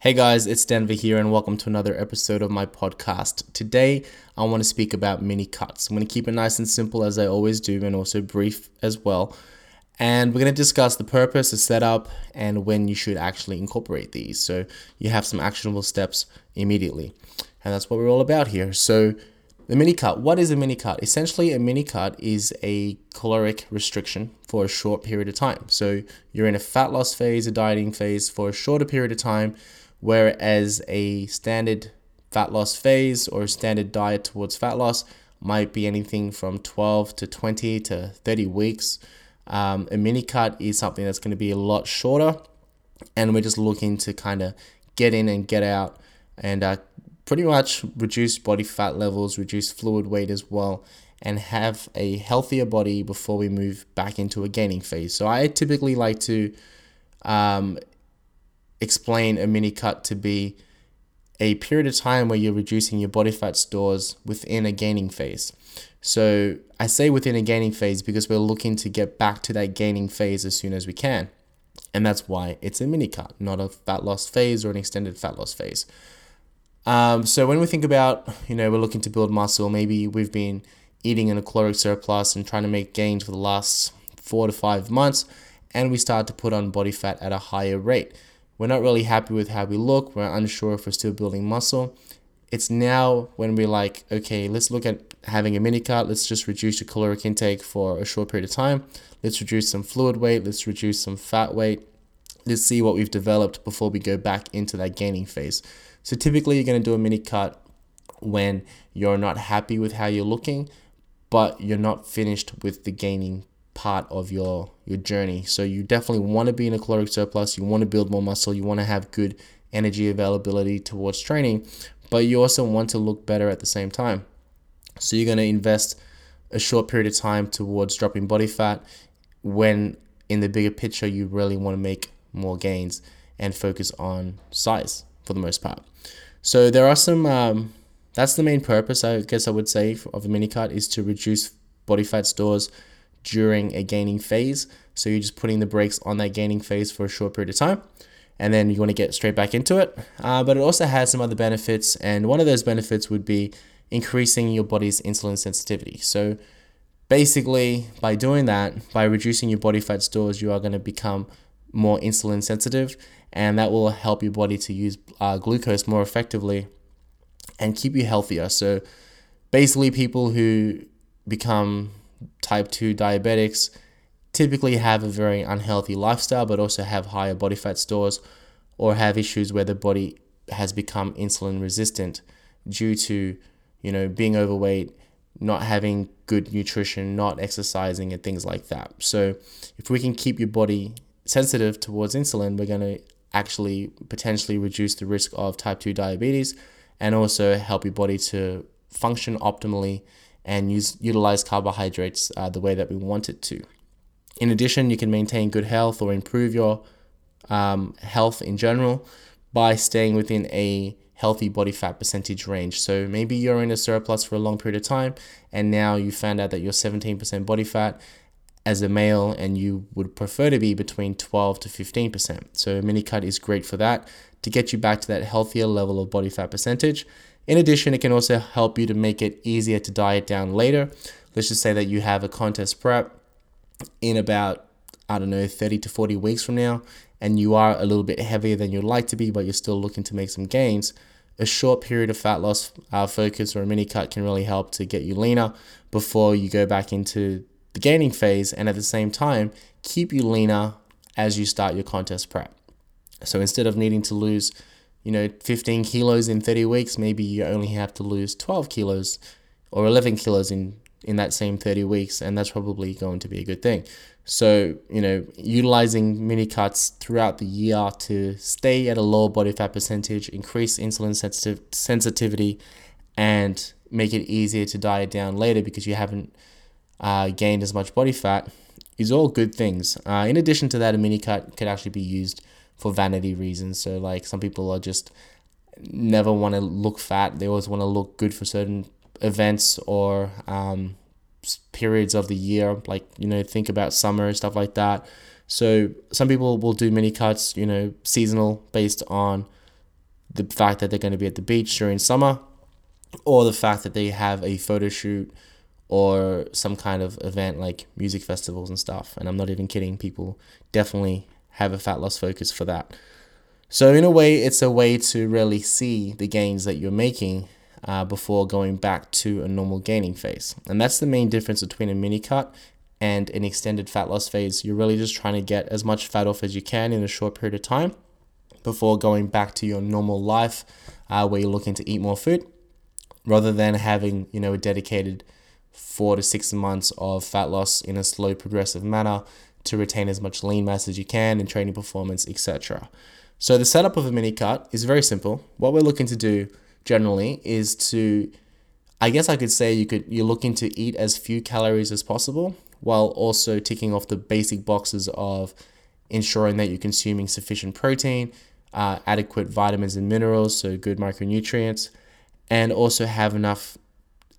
Hey guys, it's Denver here, and welcome to another episode of my podcast. Today, I want to speak about mini cuts. I'm going to keep it nice and simple as I always do, and also brief as well. And we're going to discuss the purpose, the setup, and when you should actually incorporate these. So you have some actionable steps immediately. And that's what we're all about here. So, the mini cut. What is a mini cut? Essentially, a mini cut is a caloric restriction for a short period of time. So, you're in a fat loss phase, a dieting phase for a shorter period of time, whereas a standard fat loss phase or a standard diet towards fat loss might be anything from 12 to 20 to 30 weeks. Um, a mini cut is something that's going to be a lot shorter, and we're just looking to kind of get in and get out and uh, pretty much reduce body fat levels, reduce fluid weight as well, and have a healthier body before we move back into a gaining phase. So I typically like to um, explain a mini cut to be a period of time where you're reducing your body fat stores within a gaining phase. So I say within a gaining phase because we're looking to get back to that gaining phase as soon as we can. And that's why it's a mini cut, not a fat loss phase or an extended fat loss phase. Um, so when we think about, you know, we're looking to build muscle, maybe we've been eating in a caloric surplus and trying to make gains for the last four to five months, and we start to put on body fat at a higher rate. We're not really happy with how we look. We're unsure if we're still building muscle. It's now when we're like, okay, let's look at having a mini cut. Let's just reduce the caloric intake for a short period of time. Let's reduce some fluid weight. Let's reduce some fat weight. Let's see what we've developed before we go back into that gaining phase. So typically you're going to do a mini cut when you're not happy with how you're looking, but you're not finished with the gaining part of your your journey. So you definitely want to be in a caloric surplus, you want to build more muscle, you want to have good energy availability towards training, but you also want to look better at the same time. So you're going to invest a short period of time towards dropping body fat when in the bigger picture you really want to make more gains and focus on size for the most part. So there are some. Um, that's the main purpose, I guess I would say, of a mini cut is to reduce body fat stores during a gaining phase. So you're just putting the brakes on that gaining phase for a short period of time, and then you want to get straight back into it. Uh, but it also has some other benefits, and one of those benefits would be increasing your body's insulin sensitivity. So basically, by doing that, by reducing your body fat stores, you are going to become more insulin sensitive and that will help your body to use uh, glucose more effectively and keep you healthier. So basically, people who become type 2 diabetics typically have a very unhealthy lifestyle, but also have higher body fat stores or have issues where the body has become insulin resistant due to, you know, being overweight, not having good nutrition, not exercising, and things like that. So, if we can keep your body sensitive towards insulin, we're going to actually potentially reduce the risk of type 2 diabetes and also help your body to function optimally and use utilize carbohydrates uh, the way that we want it to. In addition, you can maintain good health or improve your um, health in general by staying within a healthy body fat percentage range. So maybe you're in a surplus for a long period of time and now you found out that you're 17% body fat as a male and you would prefer to be between 12 to 15%. So mini cut is great for that to get you back to that healthier level of body fat percentage. In addition, it can also help you to make it easier to diet down later. Let's just say that you have a contest prep in about I don't know 30 to 40 weeks from now and you are a little bit heavier than you'd like to be but you're still looking to make some gains a short period of fat loss uh, focus or a mini cut can really help to get you leaner before you go back into the gaining phase and at the same time keep you leaner as you start your contest prep. So instead of needing to lose, you know, 15 kilos in 30 weeks, maybe you only have to lose 12 kilos or 11 kilos in in that same 30 weeks and that's probably going to be a good thing. So, you know, utilizing mini cuts throughout the year to stay at a lower body fat percentage, increase insulin sensitive sensitivity and make it easier to diet down later because you haven't uh, gained as much body fat is all good things. Uh, in addition to that, a mini cut could actually be used for vanity reasons. So, like some people are just never want to look fat, they always want to look good for certain events or um, periods of the year, like, you know, think about summer, and stuff like that. So, some people will do mini cuts, you know, seasonal based on the fact that they're going to be at the beach during summer, or the fact that they have a photo shoot or some kind of event like music festivals and stuff. And I'm not even kidding, people definitely have a fat loss focus for that. So, in a way, it's a way to really see the gains that you're making uh, before going back to a normal gaining phase. And that's the main difference between a mini cut and an extended fat loss phase. You're really just trying to get as much fat off as you can in a short period of time before going back to your normal life uh, where you're looking to eat more food rather than having, you know, a dedicated four to six months of fat loss in a slow progressive manner to retain as much lean mass as you can in training performance, etc. So the setup of a mini cut is very simple. What we're looking to do generally is to I guess I could say you could you're looking to eat as few calories as possible while also ticking off the basic boxes of ensuring that you're consuming sufficient protein, uh, adequate vitamins and minerals, so good micronutrients, and also have enough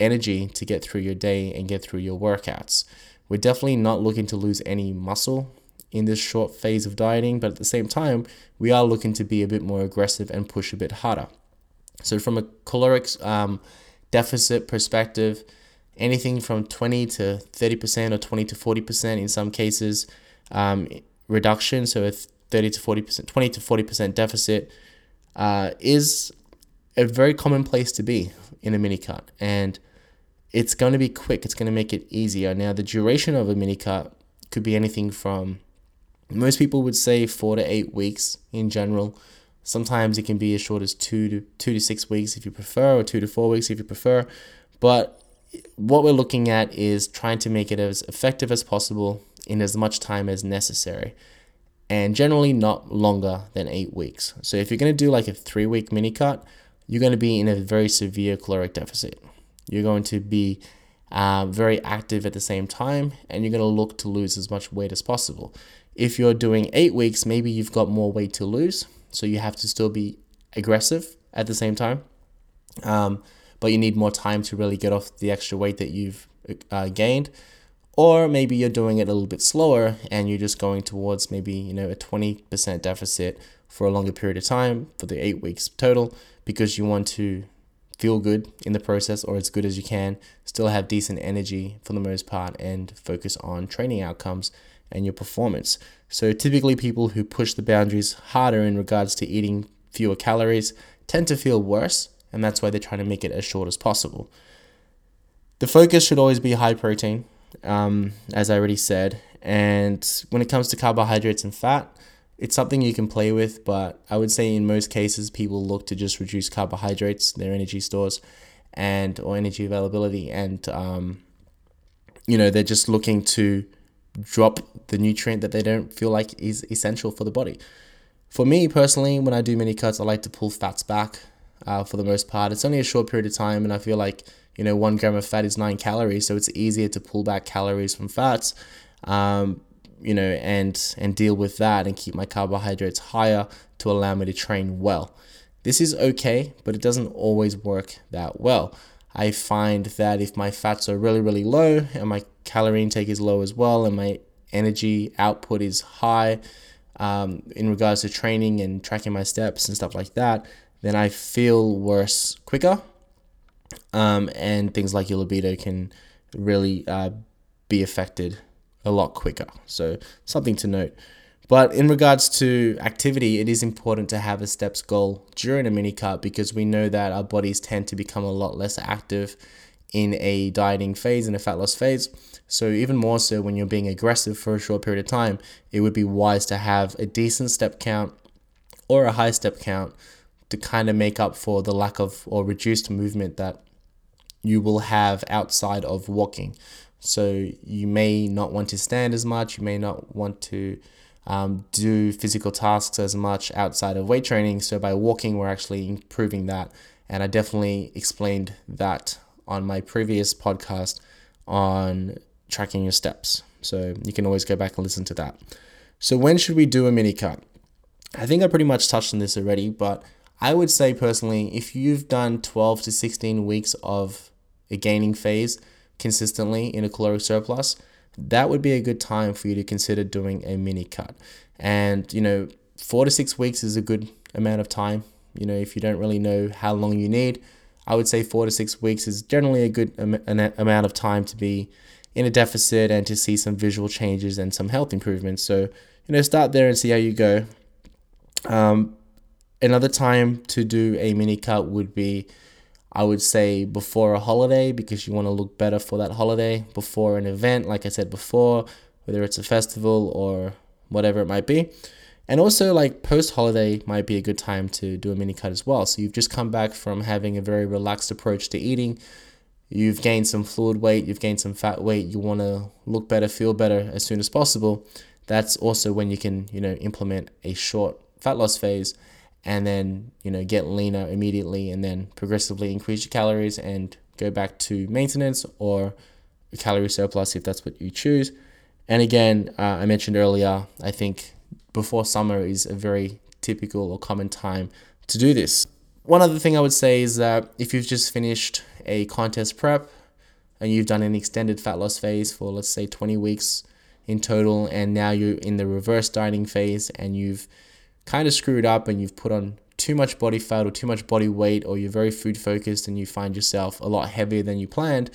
energy to get through your day and get through your workouts. We're definitely not looking to lose any muscle in this short phase of dieting, but at the same time, we are looking to be a bit more aggressive and push a bit harder. So, from a caloric um, deficit perspective, anything from 20 to 30% or 20 to 40% in some cases um, reduction, so a 30 to 40%, 20 to 40% deficit uh, is a very common place to be in a mini cut. And it's going to be quick, it's going to make it easier. Now, the duration of a mini cut could be anything from most people would say four to eight weeks in general. Sometimes it can be as short as two to two to six weeks if you prefer, or two to four weeks if you prefer. But what we're looking at is trying to make it as effective as possible in as much time as necessary, and generally not longer than eight weeks. So if you're going to do like a three week mini cut, you're going to be in a very severe caloric deficit. You're going to be uh, very active at the same time, and you're going to look to lose as much weight as possible. If you're doing eight weeks, maybe you've got more weight to lose, so you have to still be aggressive at the same time. Um, but you need more time to really get off the extra weight that you've uh, gained. Or maybe you're doing it a little bit slower and you're just going towards maybe, you know, a 20% deficit for a longer period of time for the eight weeks total because you want to feel good in the process or as good as you can, still have decent energy for the most part, and focus on training outcomes and your performance. So, typically, people who push the boundaries harder in regards to eating fewer calories tend to feel worse, and that's why they're trying to make it as short as possible. The focus should always be high protein, um, as I already said. And when it comes to carbohydrates and fat, it's something you can play with, but I would say in most cases people look to just reduce carbohydrates, their energy stores, and or energy availability, and um, you know they're just looking to drop the nutrient that they don't feel like is essential for the body. For me personally, when I do mini cuts, I like to pull fats back. Uh, for the most part, it's only a short period of time, and I feel like you know one gram of fat is nine calories, so it's easier to pull back calories from fats. Um, you know, and and deal with that and keep my carbohydrates higher to allow me to train well. This is okay, but it doesn't always work that well. I find that if my fats are really, really low and my calorie intake is low as well, and my energy output is high um, in regards to training and tracking my steps and stuff like that, then I feel worse quicker. Um, and things like your libido can really uh, be affected a lot quicker. So, something to note. But in regards to activity, it is important to have a steps goal during a mini cut because we know that our bodies tend to become a lot less active in a dieting phase, in a fat loss phase. So, even more so when you're being aggressive for a short period of time, it would be wise to have a decent step count or a high step count to kind of make up for the lack of or reduced movement that you will have outside of walking. So you may not want to stand as much, you may not want to um, do physical tasks as much outside of weight training. So by walking, we're actually improving that. And I definitely explained that on my previous podcast on tracking your steps. So you can always go back and listen to that. So when should we do a mini cut? I think I pretty much touched on this already, but I would say personally, if you've done 12 to 16 weeks of a gaining phase, consistently in a caloric surplus, that would be a good time for you to consider doing a mini cut. And, you know, four to six weeks is a good amount of time. You know, if you don't really know how long you need, I would say four to six weeks is generally a good am- amount of time to be in a deficit and to see some visual changes and some health improvements. So, you know, start there and see how you go. Um, another time to do a mini cut would be, I would say, before a holiday because you want to look better for that holiday, before an event, like I said before, whether it's a festival or whatever it might be. And also, like post holiday might be a good time to do a mini cut as well. So, you've just come back from having a very relaxed approach to eating. You've gained some fluid weight, you've gained some fat weight, you want to look better, feel better as soon as possible. That's also when you can, you know, implement a short fat loss phase and then, you know, get leaner immediately and then progressively increase your calories and go back to maintenance or a calorie surplus if that's what you choose. And again, uh, I mentioned earlier, I think before summer is a very typical or common time to do this. One other thing I would say is that if you've just finished a contest prep and you've done an extended fat loss phase for let's say 20 weeks in total and now you're in the reverse dieting phase and you've kind of screwed up and you've put on too much body fat or too much body weight or you're very food focused and you find yourself a lot heavier than you planned,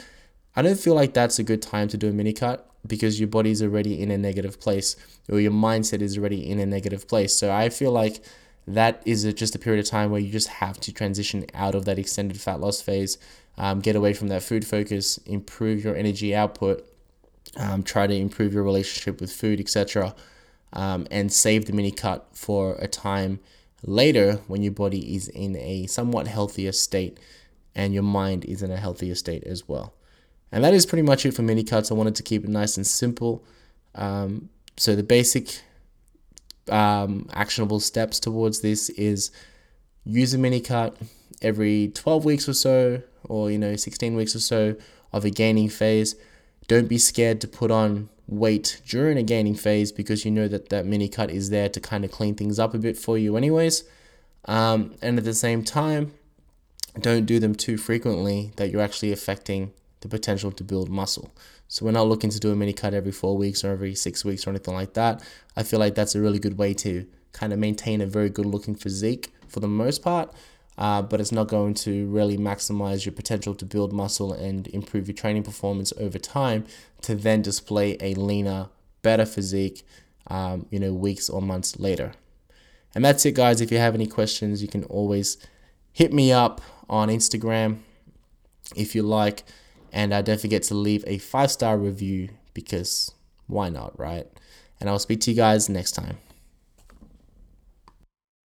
I don't feel like that's a good time to do a mini cut because your body's already in a negative place or your mindset is already in a negative place. So I feel like that is a, just a period of time where you just have to transition out of that extended fat loss phase, um, get away from that food focus, improve your energy output, um, try to improve your relationship with food, etc., um, and save the mini cut for a time later when your body is in a somewhat healthier state and your mind is in a healthier state as well. And that is pretty much it for mini cuts. I wanted to keep it nice and simple. Um, so the basic um, actionable steps towards this is use a mini cut every 12 weeks or so, or you know 16 weeks or so of a gaining phase. Don't be scared to put on weight during a gaining phase because you know that that mini cut is there to kind of clean things up a bit for you, anyways. Um, and at the same time, don't do them too frequently that you're actually affecting the potential to build muscle. So we're not looking to do a mini cut every four weeks or every six weeks or anything like that. I feel like that's a really good way to kind of maintain a very good looking physique for the most part. Uh, but it's not going to really maximize your potential to build muscle and improve your training performance over time to then display a leaner, better physique, um, you know, weeks or months later. And that's it, guys. If you have any questions, you can always hit me up on Instagram if you like. And uh, don't forget to leave a five star review because why not, right? And I'll speak to you guys next time.